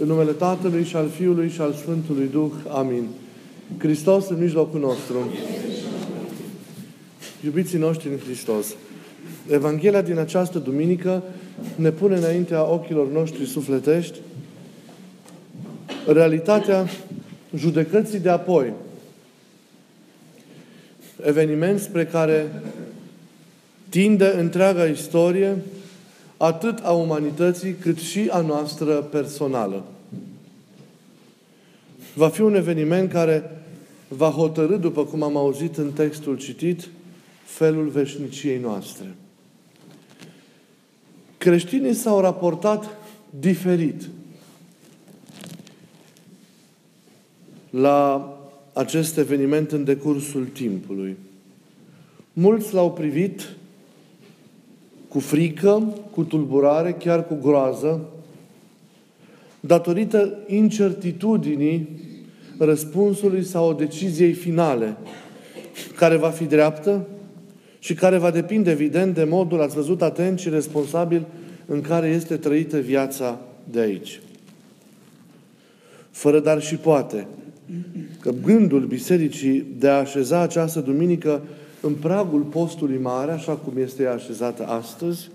În numele Tatălui și al Fiului și al Sfântului Duh. Amin. Hristos în mijlocul nostru. Iubiții noștri în Hristos. Evanghelia din această duminică ne pune înaintea ochilor noștri sufletești realitatea judecății de apoi. Eveniment spre care tinde întreaga istorie atât a umanității cât și a noastră personală. Va fi un eveniment care va hotărâ, după cum am auzit în textul citit, felul veșniciei noastre. Creștinii s-au raportat diferit la acest eveniment în decursul timpului. Mulți l-au privit cu frică, cu tulburare, chiar cu groază, datorită incertitudinii răspunsului sau deciziei finale, care va fi dreaptă și care va depinde, evident, de modul, ați văzut, atent și responsabil în care este trăită viața de aici. Fără dar și poate că gândul Bisericii de a așeza această duminică în pragul postului mare, așa cum este ea așezată astăzi,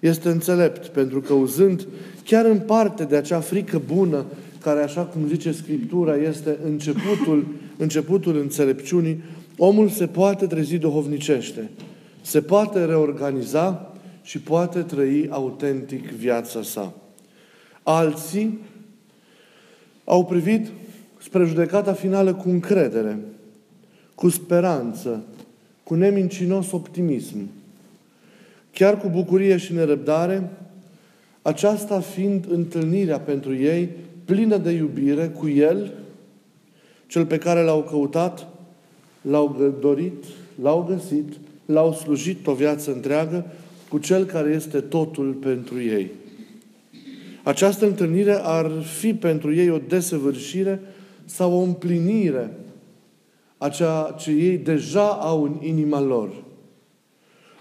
este înțelept, pentru că uzând chiar în parte de acea frică bună, care, așa cum zice Scriptura, este începutul, începutul înțelepciunii, omul se poate trezi duhovnicește, se poate reorganiza și poate trăi autentic viața sa. Alții au privit spre judecata finală cu încredere, cu speranță, cu nemincinos optimism, chiar cu bucurie și nerăbdare, aceasta fiind întâlnirea pentru ei plină de iubire cu El, cel pe care l-au căutat, l-au dorit, l-au găsit, l-au slujit o viață întreagă cu Cel care este totul pentru ei. Această întâlnire ar fi pentru ei o desăvârșire sau o împlinire a ceea ce ei deja au în inima lor.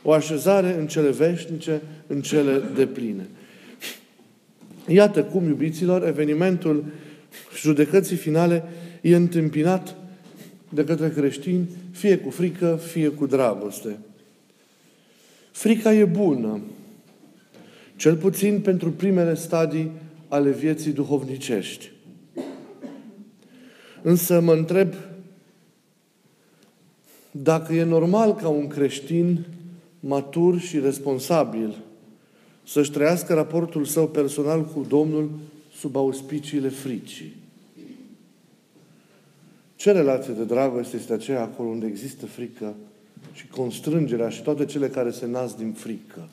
O așezare în cele veșnice, în cele de pline. Iată cum, iubiților, evenimentul judecății finale e întâmpinat de către creștini, fie cu frică, fie cu dragoste. Frica e bună, cel puțin pentru primele stadii ale vieții duhovnicești. Însă mă întreb dacă e normal ca un creștin matur și responsabil să-și trăiască raportul său personal cu Domnul sub auspiciile fricii. Ce relație de dragoste este aceea acolo unde există frică și constrângerea și toate cele care se nasc din frică?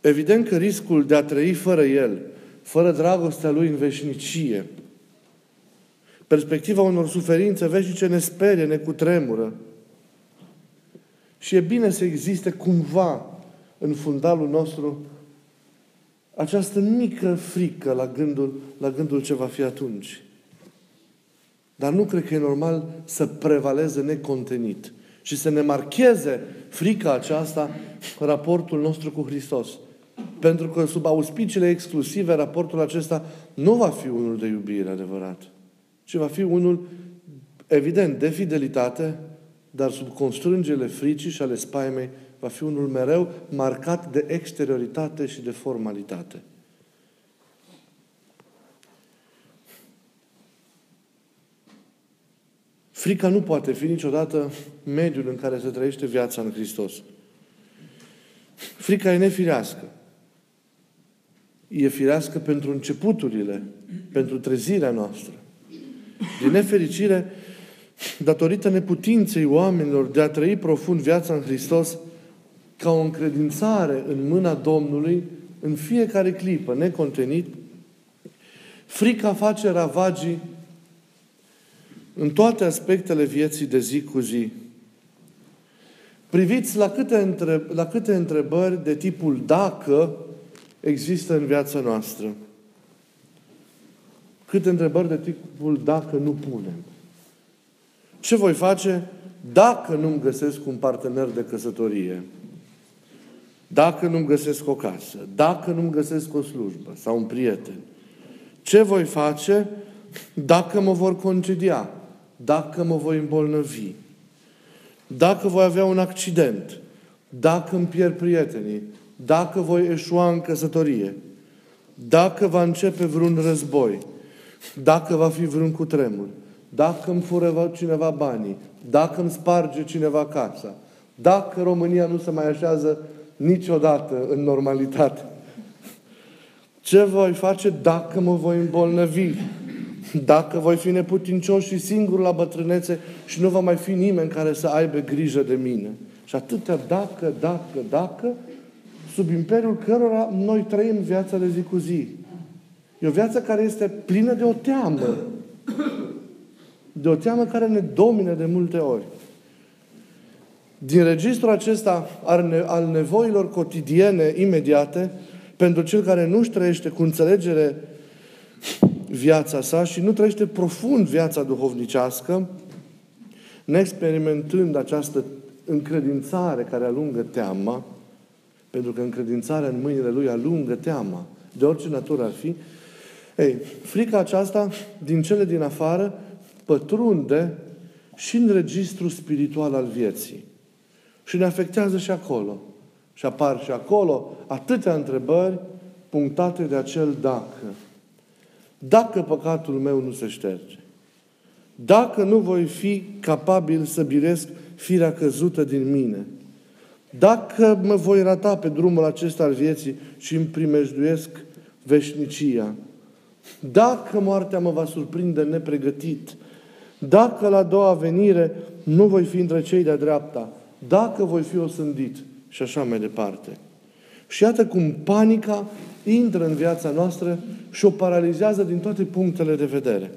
Evident că riscul de a trăi fără El, fără dragostea Lui în veșnicie, Perspectiva unor suferințe veșnice ne sperie, ne cutremură. Și e bine să existe cumva în fundalul nostru această mică frică la gândul, la gândul ce va fi atunci. Dar nu cred că e normal să prevaleze necontenit și să ne marcheze frica aceasta raportul nostru cu Hristos. Pentru că sub auspiciile exclusive, raportul acesta nu va fi unul de iubire adevărat ci va fi unul, evident, de fidelitate, dar sub constrângele fricii și ale spaimei, va fi unul mereu marcat de exterioritate și de formalitate. Frica nu poate fi niciodată mediul în care se trăiește viața în Hristos. Frica e nefirească. E firească pentru începuturile, pentru trezirea noastră. Din nefericire, datorită neputinței oamenilor de a trăi profund viața în Hristos, ca o încredințare în mâna Domnului, în fiecare clipă, necontenit, frica face ravagii în toate aspectele vieții de zi cu zi. Priviți la câte, întreb, la câte întrebări de tipul dacă există în viața noastră. Câte întrebări de tipul dacă nu punem. Ce voi face dacă nu-mi găsesc un partener de căsătorie? dacă nu-mi găsesc o casă, dacă nu-mi găsesc o slujbă sau un prieten, ce voi face dacă mă vor concedia, dacă mă voi îmbolnăvi, dacă voi avea un accident, dacă îmi pierd prietenii, dacă voi eșua în căsătorie, dacă va începe vreun război, dacă va fi vreun cutremur, dacă îmi fură cineva banii, dacă îmi sparge cineva casa, dacă România nu se mai așează niciodată în normalitate. Ce voi face dacă mă voi îmbolnăvi? Dacă voi fi neputincios și singur la bătrânețe și nu va mai fi nimeni care să aibă grijă de mine. Și atâtea dacă, dacă, dacă, sub imperiul cărora noi trăim viața de zi cu zi. E o viață care este plină de o teamă. De o teamă care ne domine de multe ori. Din registrul acesta al nevoilor cotidiene, imediate, pentru cel care nu-și trăiește cu înțelegere viața sa și nu trăiește profund viața duhovnicească, neexperimentând această încredințare care alungă teama, pentru că încredințarea în mâinile lui alungă teama, de orice natură ar fi, ei, frica aceasta, din cele din afară, pătrunde și în registru spiritual al vieții. Și ne afectează și acolo. Și apar și acolo atâtea întrebări punctate de acel dacă. Dacă păcatul meu nu se șterge, dacă nu voi fi capabil să biresc firea căzută din mine, dacă mă voi rata pe drumul acesta al vieții și îmi primejduiesc veșnicia, dacă moartea mă va surprinde nepregătit, dacă la a doua venire nu voi fi între cei de-a dreapta, dacă voi fi osândit și așa mai departe. Și iată cum panica intră în viața noastră și o paralizează din toate punctele de vedere.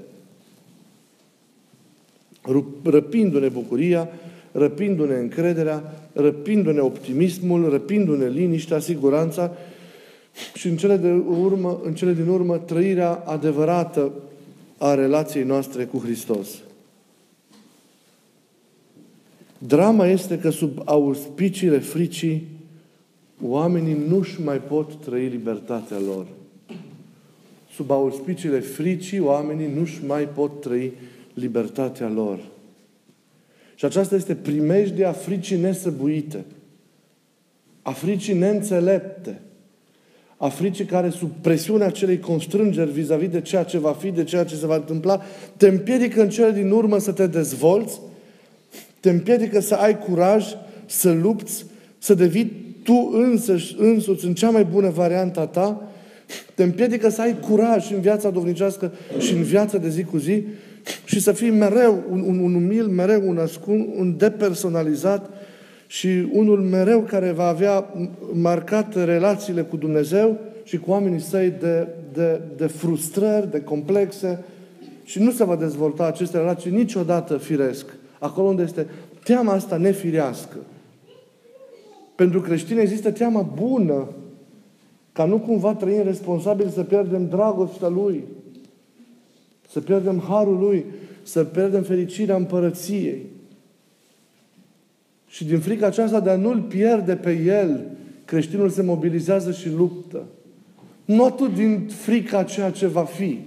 Răpindu-ne bucuria, răpindu-ne încrederea, răpindu-ne optimismul, răpindu-ne liniștea, siguranța și în cele, de urmă, în cele din urmă trăirea adevărată a relației noastre cu Hristos. Drama este că sub auspiciile fricii oamenii nu-și mai pot trăi libertatea lor. Sub auspiciile fricii oamenii nu-și mai pot trăi libertatea lor. Și aceasta este primejdia fricii nesăbuite, a fricii neînțelepte, a fricii care sub presiunea acelei constrângeri vis-a-vis de ceea ce va fi, de ceea ce se va întâmpla, te împiedică în cele din urmă să te dezvolți, te împiedică să ai curaj, să lupți, să devii tu însăși, însuți, în cea mai bună variantă a ta, te împiedică să ai curaj în viața dovnicească și în viața de zi cu zi și să fii mereu un, un, un umil, mereu un ascun, un depersonalizat și unul mereu care va avea marcat relațiile cu Dumnezeu și cu oamenii săi de, de, de frustrări, de complexe și nu se va dezvolta aceste relații niciodată firesc. Acolo unde este teama asta nefirească. Pentru creștini există teama bună ca nu cumva trăim responsabil să pierdem dragostea Lui, să pierdem harul Lui, să pierdem fericirea împărăției. Și din frica aceasta de a nu-L pierde pe El, creștinul se mobilizează și luptă. Nu atât din frica ceea ce va fi.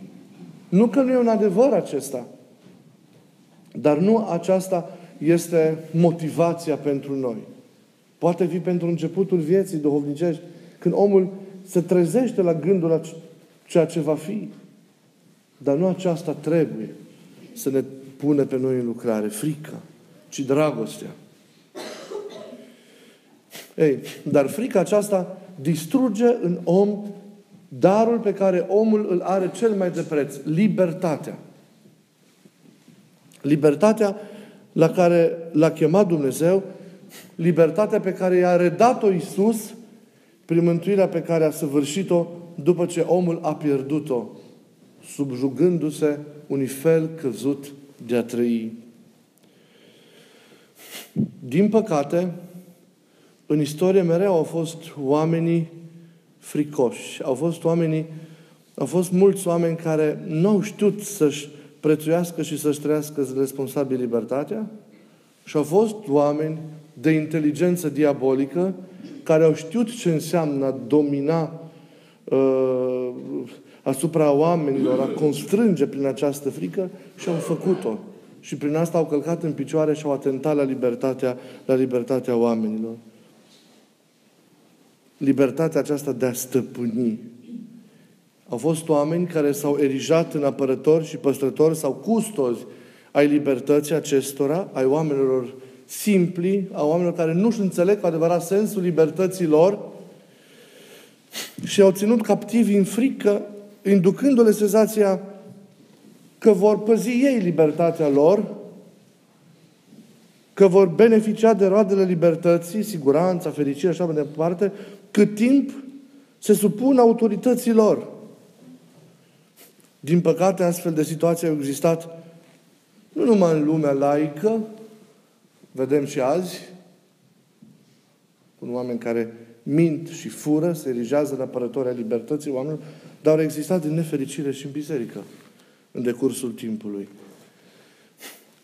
Nu că nu e un adevăr acesta. Dar nu aceasta este motivația pentru noi. Poate fi pentru începutul vieții duhovnicești, când omul se trezește la gândul la ceea ce va fi. Dar nu aceasta trebuie să ne pune pe noi în lucrare, frica, ci dragostea. Ei, dar frica aceasta distruge în om darul pe care omul îl are cel mai de preț, libertatea. Libertatea la care l-a chemat Dumnezeu, libertatea pe care i-a redat-o Iisus prin mântuirea pe care a săvârșit-o după ce omul a pierdut-o, subjugându-se unui fel căzut de a trăi. Din păcate, în istorie mereu au fost oamenii fricoși. Au fost oamenii, au fost mulți oameni care nu au știut să-și prețuiască și să-și trăiască responsabil libertatea Și au fost oameni de inteligență diabolică care au știut ce înseamnă a domina uh, asupra oamenilor, a constrânge prin această frică și au făcut-o. Și prin asta au călcat în picioare și au atentat la libertatea, la libertatea oamenilor. Libertatea aceasta de a stăpâni. Au fost oameni care s-au erijat în apărători și păstrători sau custozi ai libertății acestora, ai oamenilor simpli, a oamenilor care nu-și înțeleg cu adevărat sensul libertății lor și au ținut captivi în frică, inducându-le senzația că vor păzi ei libertatea lor, că vor beneficia de roadele libertății, siguranța, fericirea și așa mai departe, cât timp se supun autorităților. Din păcate, astfel de situații au existat nu numai în lumea laică, vedem și azi, cu oameni care mint și fură, se erigează în apărători ai libertății oamenilor, dar au existat din nefericire și în biserică în decursul timpului.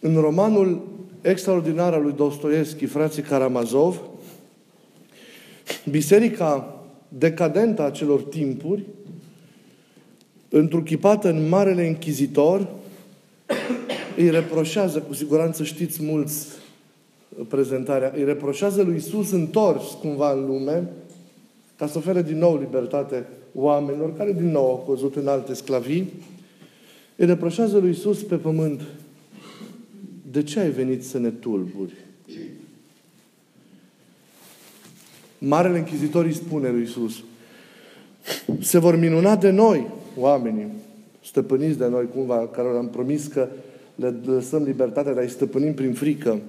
În romanul extraordinar al lui Dostoevski, Frații Karamazov, biserica decadentă a celor timpuri, întruchipată în Marele Închizitor, îi reproșează, cu siguranță știți mulți prezentarea, îi reproșează lui Isus întors cumva în lume, ca să ofere din nou libertate oamenilor care din nou au căzut în alte sclavii, îi reproșează lui Isus pe pământ, de ce ai venit să ne tulburi? Marele Închizitor îi spune lui Isus, se vor minuna de noi, oamenii, stăpâniți de noi cumva, care am promis că le lăsăm libertatea de a-i stăpânim prin frică.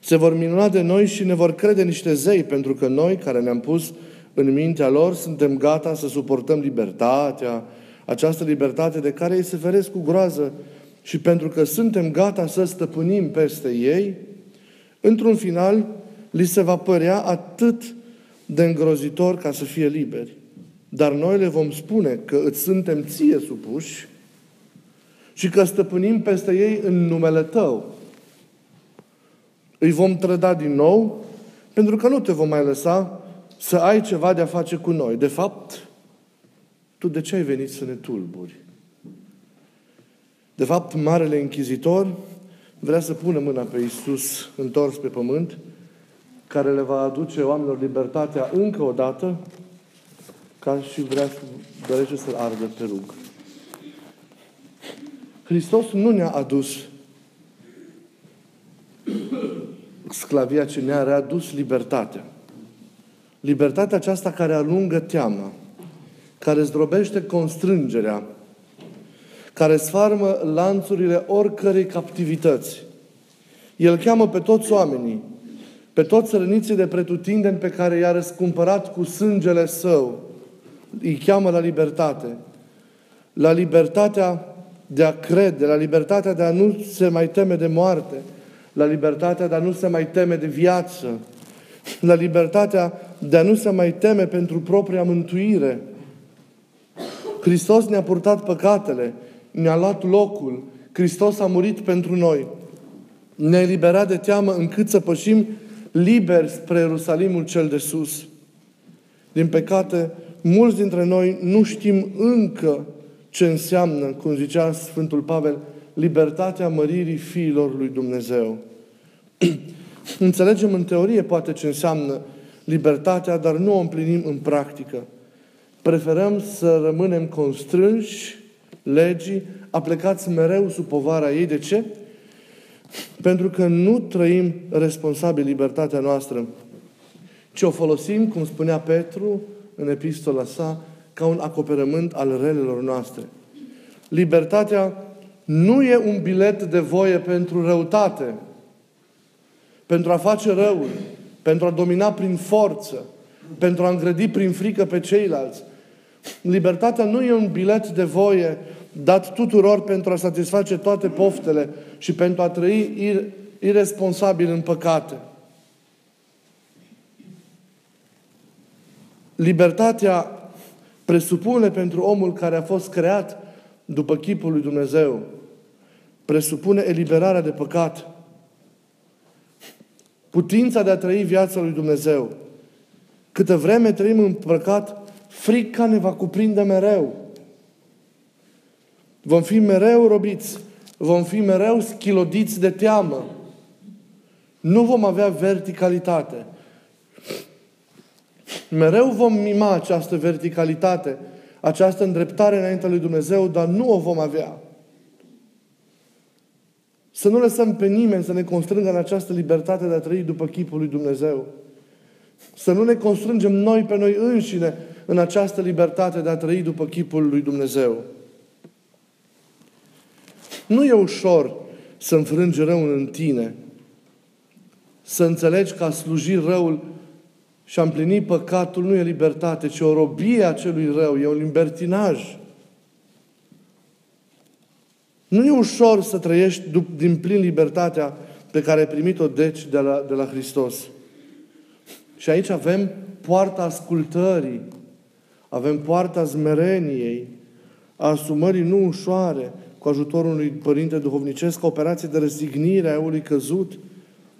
Se vor minuna de noi și ne vor crede niște zei, pentru că noi, care ne-am pus în mintea lor, suntem gata să suportăm libertatea, această libertate de care ei se feresc cu groază și pentru că suntem gata să stăpânim peste ei, într-un final, li se va părea atât de îngrozitor ca să fie liberi. Dar noi le vom spune că îți suntem ție supuși și că stăpânim peste ei în numele Tău. Îi vom trăda din nou pentru că nu te vom mai lăsa să ai ceva de a face cu noi. De fapt, tu de ce ai venit să ne tulburi? De fapt, Marele Închizitor vrea să pună mâna pe Iisus întors pe pământ, care le va aduce oamenilor libertatea încă o dată, ca și vrea să dorește să-l ardă pe rug. Hristos nu ne-a adus sclavia, ci ne-a readus libertatea. Libertatea aceasta care alungă teama, care zdrobește constrângerea, care sfarmă lanțurile oricărei captivități. El cheamă pe toți oamenii, pe toți răniții de pretutindeni pe care i-a răscumpărat cu sângele său. Îi cheamă la libertate. La libertatea de a crede, la libertatea de a nu se mai teme de moarte, la libertatea de a nu se mai teme de viață, la libertatea de a nu se mai teme pentru propria mântuire. Hristos ne-a purtat păcatele, ne-a luat locul, Hristos a murit pentru noi. Ne-a eliberat de teamă încât să pășim liberi spre Ierusalimul cel de sus. Din păcate, mulți dintre noi nu știm încă ce înseamnă, cum zicea Sfântul Pavel, libertatea măririi fiilor lui Dumnezeu. Înțelegem în teorie poate ce înseamnă libertatea, dar nu o împlinim în practică. Preferăm să rămânem constrânși legii, aplecați mereu sub povara ei. De ce? Pentru că nu trăim responsabil libertatea noastră, ci o folosim, cum spunea Petru în epistola sa, ca un acoperământ al relelor noastre. Libertatea nu e un bilet de voie pentru răutate, pentru a face răul, pentru a domina prin forță, pentru a îngrădi prin frică pe ceilalți. Libertatea nu e un bilet de voie dat tuturor pentru a satisface toate poftele și pentru a trăi ir- irresponsabil în păcate. Libertatea presupune pentru omul care a fost creat după chipul lui Dumnezeu, presupune eliberarea de păcat. putința de a trăi viața lui Dumnezeu. Câtă vreme trăim în păcat, frica ne va cuprinde mereu. Vom fi mereu robiți, vom fi mereu schilodiți de teamă. Nu vom avea verticalitate. Mereu vom mima această verticalitate, această îndreptare înaintea lui Dumnezeu, dar nu o vom avea. Să nu lăsăm pe nimeni să ne constrângă în această libertate de a trăi după chipul lui Dumnezeu. Să nu ne constrângem noi pe noi înșine în această libertate de a trăi după chipul lui Dumnezeu. Nu e ușor să înfrângi răul în tine, să înțelegi că a sluji răul și a împlini păcatul nu e libertate, ci o robie a celui rău, e un libertinaj. Nu e ușor să trăiești din plin libertatea pe care ai primit-o, deci, de la, de la Hristos. Și aici avem poarta ascultării, avem poarta zmereniei, a asumării nu ușoare, cu ajutorul unui părinte duhovnicesc, operație de răsignire a eului căzut,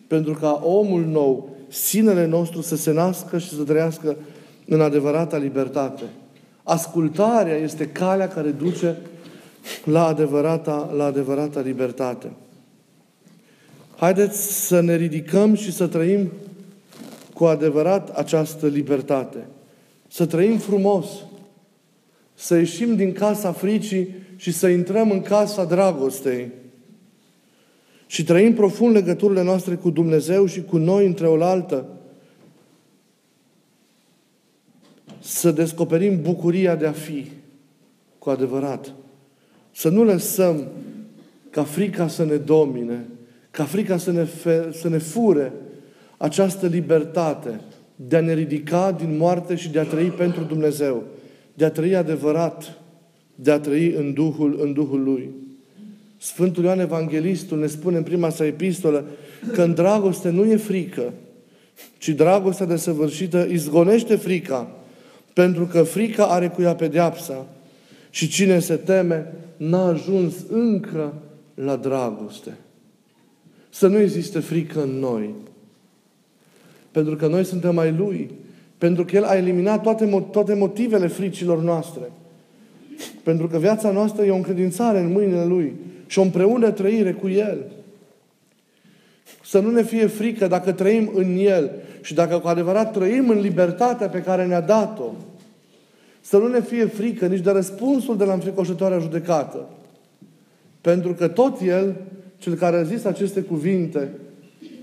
pentru ca omul nou, sinele nostru, să se nască și să trăiască în adevărata libertate. Ascultarea este calea care duce la adevărata, la adevărata libertate. Haideți să ne ridicăm și să trăim cu adevărat această libertate. Să trăim frumos. Să ieșim din casa fricii și să intrăm în casa dragostei. Și trăim profund legăturile noastre cu Dumnezeu și cu noi între oaltă. Să descoperim bucuria de a fi cu adevărat. Să nu lăsăm ca frica să ne domine, ca frica să ne, fe, să ne fure această libertate de a ne ridica din moarte și de a trăi pentru Dumnezeu, de a trăi adevărat, de a trăi în Duhul, în Duhul Lui. Sfântul Ioan Evanghelistul ne spune în prima sa epistolă că în dragoste nu e frică, ci dragostea desăvârșită izgonește frica, pentru că frica are cu ea pedeapsa. Și cine se teme n-a ajuns încă la dragoste. Să nu existe frică în noi. Pentru că noi suntem mai Lui. Pentru că El a eliminat toate, toate motivele fricilor noastre. Pentru că viața noastră e o încredințare în mâinile Lui și o împreună trăire cu El. Să nu ne fie frică dacă trăim în El și dacă cu adevărat trăim în libertatea pe care ne-a dat-o. Să nu ne fie frică nici de răspunsul de la înfricoșătoarea judecată. Pentru că tot El, cel care a zis aceste cuvinte,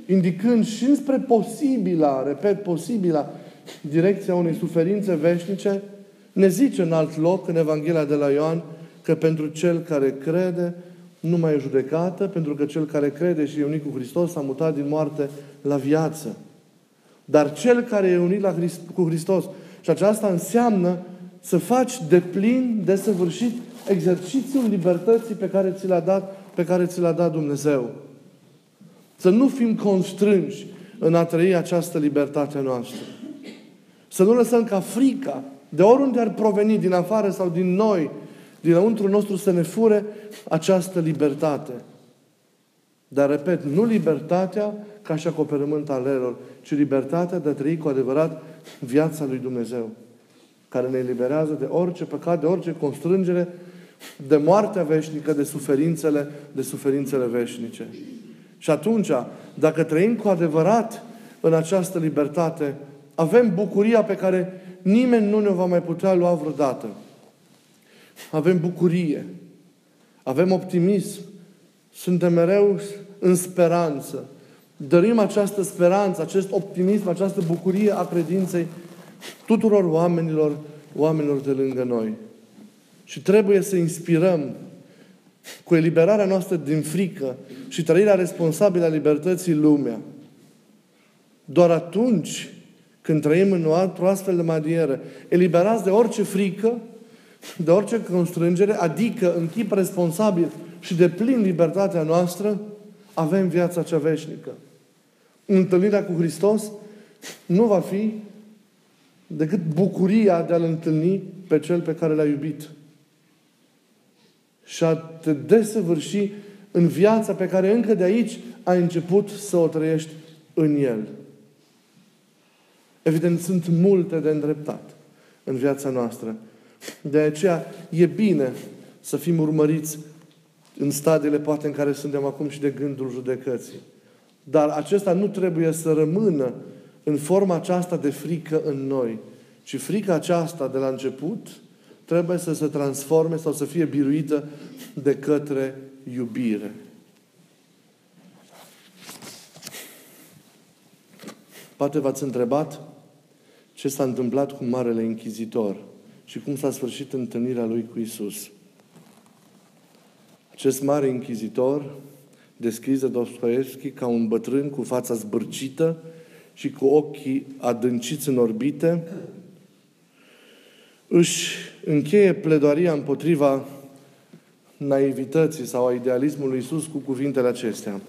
indicând și înspre posibila, repet, posibila, direcția unei suferințe veșnice, ne zice în alt loc, în Evanghelia de la Ioan, că pentru cel care crede, nu mai e judecată, pentru că cel care crede și e unit cu Hristos s-a mutat din moarte la viață. Dar cel care e unit la Christ, cu Hristos, și aceasta înseamnă să faci de plin, de săvârșit, exercițiul libertății pe care ți l-a dat, pe care ți l-a dat Dumnezeu. Să nu fim constrânși în a trăi această libertate noastră. Să nu lăsăm ca frica, de oriunde ar proveni, din afară sau din noi, dinăuntru nostru să ne fure această libertate. Dar, repet, nu libertatea ca și acoperământ al lor, ci libertatea de a trăi cu adevărat viața lui Dumnezeu, care ne eliberează de orice păcat, de orice constrângere, de moartea veșnică, de suferințele, de suferințele veșnice. Și atunci, dacă trăim cu adevărat în această libertate, avem bucuria pe care nimeni nu ne va mai putea lua vreodată. Avem bucurie. Avem optimism. Suntem mereu în speranță. Dărim această speranță, acest optimism, această bucurie a credinței tuturor oamenilor, oamenilor de lângă noi. Și trebuie să inspirăm cu eliberarea noastră din frică și trăirea responsabilă a libertății lumea. Doar atunci când trăim în o astfel de manieră, eliberați de orice frică, de orice constrângere, adică în chip responsabil și de plin libertatea noastră, avem viața cea veșnică. Întâlnirea cu Hristos nu va fi decât bucuria de a-L întâlni pe Cel pe care l-a iubit. Și a te desăvârși în viața pe care încă de aici ai început să o trăiești în El. Evident, sunt multe de îndreptat în viața noastră. De aceea e bine să fim urmăriți în stadiile poate în care suntem acum și de gândul judecății. Dar acesta nu trebuie să rămână în forma aceasta de frică în noi, ci frica aceasta de la început trebuie să se transforme sau să fie biruită de către iubire. Poate v-ați întrebat ce s-a întâmplat cu Marele Inchizitor și cum s-a sfârșit întâlnirea lui cu Isus. Acest mare inchizitor, descris de Dostoevski ca un bătrân cu fața zbârcită și cu ochii adânciți în orbite, își încheie pledoaria împotriva naivității sau a idealismului Iisus cu cuvintele acestea.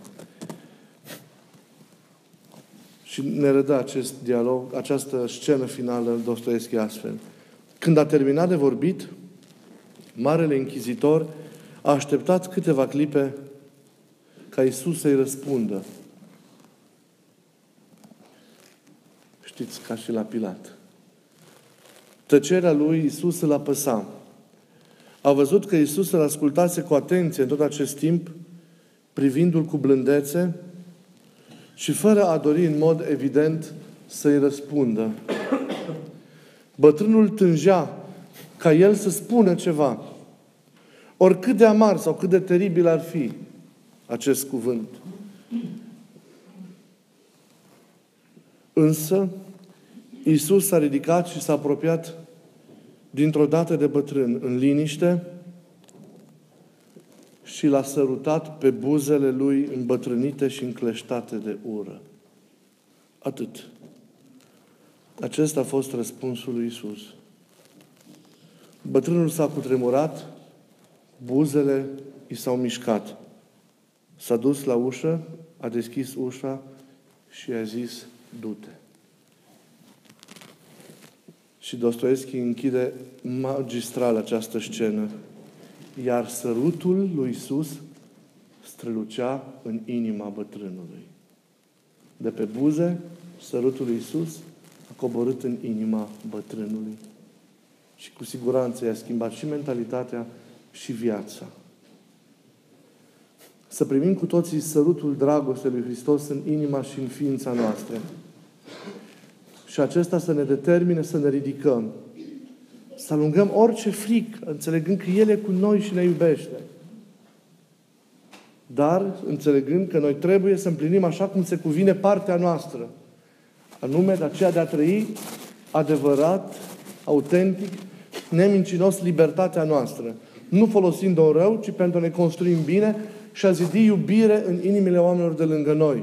Și ne redă acest dialog, această scenă finală Dostoevski astfel. Când a terminat de vorbit, Marele Inchizitor a așteptat câteva clipe ca Isus să-i răspundă. Știți, ca și la Pilat. Tăcerea lui Isus îl apăsa. A văzut că Isus îl ascultase cu atenție în tot acest timp, privindu-l cu blândețe și fără a dori în mod evident să-i răspundă. Bătrânul tângea ca el să spună ceva. Oricât de amar sau cât de teribil ar fi acest cuvânt. Însă, Iisus s-a ridicat și s-a apropiat dintr-o dată de bătrân în liniște și l-a sărutat pe buzele lui îmbătrânite și încleștate de ură. Atât. Acesta a fost răspunsul lui Isus. Bătrânul s-a cutremurat, buzele i s-au mișcat. S-a dus la ușă, a deschis ușa și a zis, du-te. Și Dostoevski închide magistral această scenă. Iar sărutul lui Isus strălucea în inima bătrânului. De pe buze, sărutul lui Isus a coborât în inima bătrânului. Și cu siguranță i-a schimbat și mentalitatea și viața. Să primim cu toții sărutul dragostei lui Hristos în inima și în ființa noastră. Și acesta să ne determine să ne ridicăm. Să alungăm orice fric, înțelegând că El e cu noi și ne iubește. Dar înțelegând că noi trebuie să împlinim așa cum se cuvine partea noastră. Anume de aceea de a trăi adevărat, autentic, nemincinos libertatea noastră. Nu folosind o rău, ci pentru a ne construi bine și a zidi iubire în inimile oamenilor de lângă noi.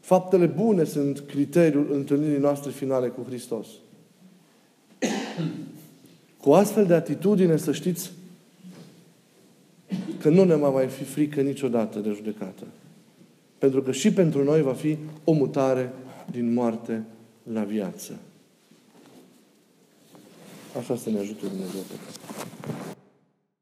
Faptele bune sunt criteriul întâlnirii noastre finale cu Hristos. Cu astfel de atitudine, să știți că nu ne va mai fi frică niciodată de judecată. Pentru că și pentru noi va fi o mutare din moarte la viață. Așa să ne ajute Dumnezeu.